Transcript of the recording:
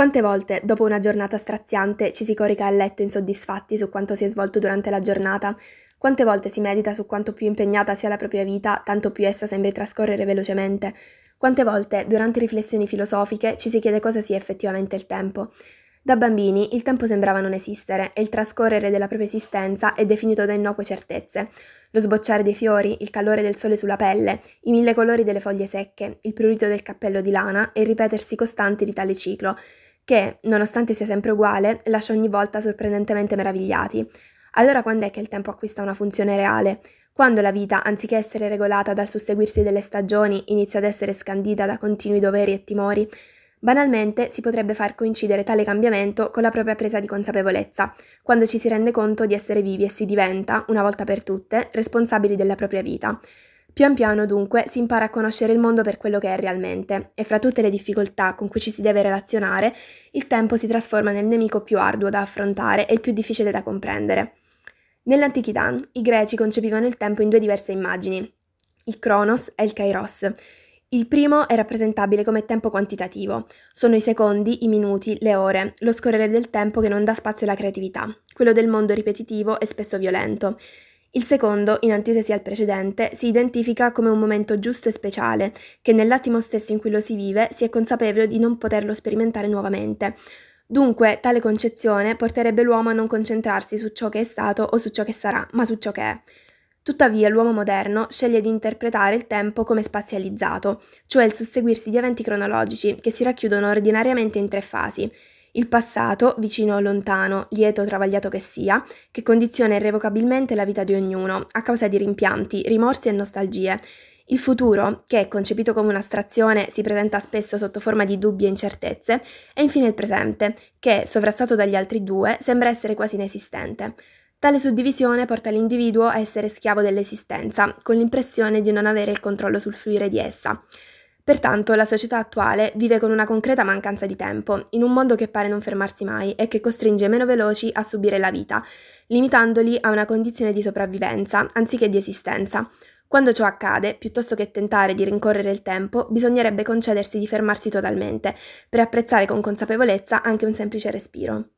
Quante volte, dopo una giornata straziante, ci si corica a letto insoddisfatti su quanto si è svolto durante la giornata? Quante volte si medita su quanto più impegnata sia la propria vita, tanto più essa sembri trascorrere velocemente? Quante volte, durante riflessioni filosofiche, ci si chiede cosa sia effettivamente il tempo? Da bambini il tempo sembrava non esistere e il trascorrere della propria esistenza è definito da innocue certezze. Lo sbocciare dei fiori, il calore del sole sulla pelle, i mille colori delle foglie secche, il prurito del cappello di lana e il ripetersi costante di tale ciclo che, nonostante sia sempre uguale, lascia ogni volta sorprendentemente meravigliati. Allora quando è che il tempo acquista una funzione reale? Quando la vita, anziché essere regolata dal susseguirsi delle stagioni, inizia ad essere scandita da continui doveri e timori? Banalmente si potrebbe far coincidere tale cambiamento con la propria presa di consapevolezza, quando ci si rende conto di essere vivi e si diventa, una volta per tutte, responsabili della propria vita. Pian piano dunque si impara a conoscere il mondo per quello che è realmente e fra tutte le difficoltà con cui ci si deve relazionare, il tempo si trasforma nel nemico più arduo da affrontare e il più difficile da comprendere. Nell'antichità i greci concepivano il tempo in due diverse immagini, il Kronos e il Kairos. Il primo è rappresentabile come tempo quantitativo, sono i secondi, i minuti, le ore, lo scorrere del tempo che non dà spazio alla creatività, quello del mondo ripetitivo e spesso violento. Il secondo, in antitesi al precedente, si identifica come un momento giusto e speciale, che nell'attimo stesso in cui lo si vive si è consapevole di non poterlo sperimentare nuovamente. Dunque, tale concezione porterebbe l'uomo a non concentrarsi su ciò che è stato o su ciò che sarà, ma su ciò che è. Tuttavia l'uomo moderno sceglie di interpretare il tempo come spazializzato, cioè il susseguirsi di eventi cronologici che si racchiudono ordinariamente in tre fasi, il passato, vicino o lontano, lieto o travagliato che sia, che condiziona irrevocabilmente la vita di ognuno, a causa di rimpianti, rimorsi e nostalgie. Il futuro, che, concepito come un'astrazione, si presenta spesso sotto forma di dubbi e incertezze, e infine il presente, che, sovrastato dagli altri due, sembra essere quasi inesistente. Tale suddivisione porta l'individuo a essere schiavo dell'esistenza, con l'impressione di non avere il controllo sul fluire di essa. Pertanto la società attuale vive con una concreta mancanza di tempo, in un mondo che pare non fermarsi mai e che costringe meno veloci a subire la vita, limitandoli a una condizione di sopravvivenza anziché di esistenza. Quando ciò accade, piuttosto che tentare di rincorrere il tempo, bisognerebbe concedersi di fermarsi totalmente, per apprezzare con consapevolezza anche un semplice respiro.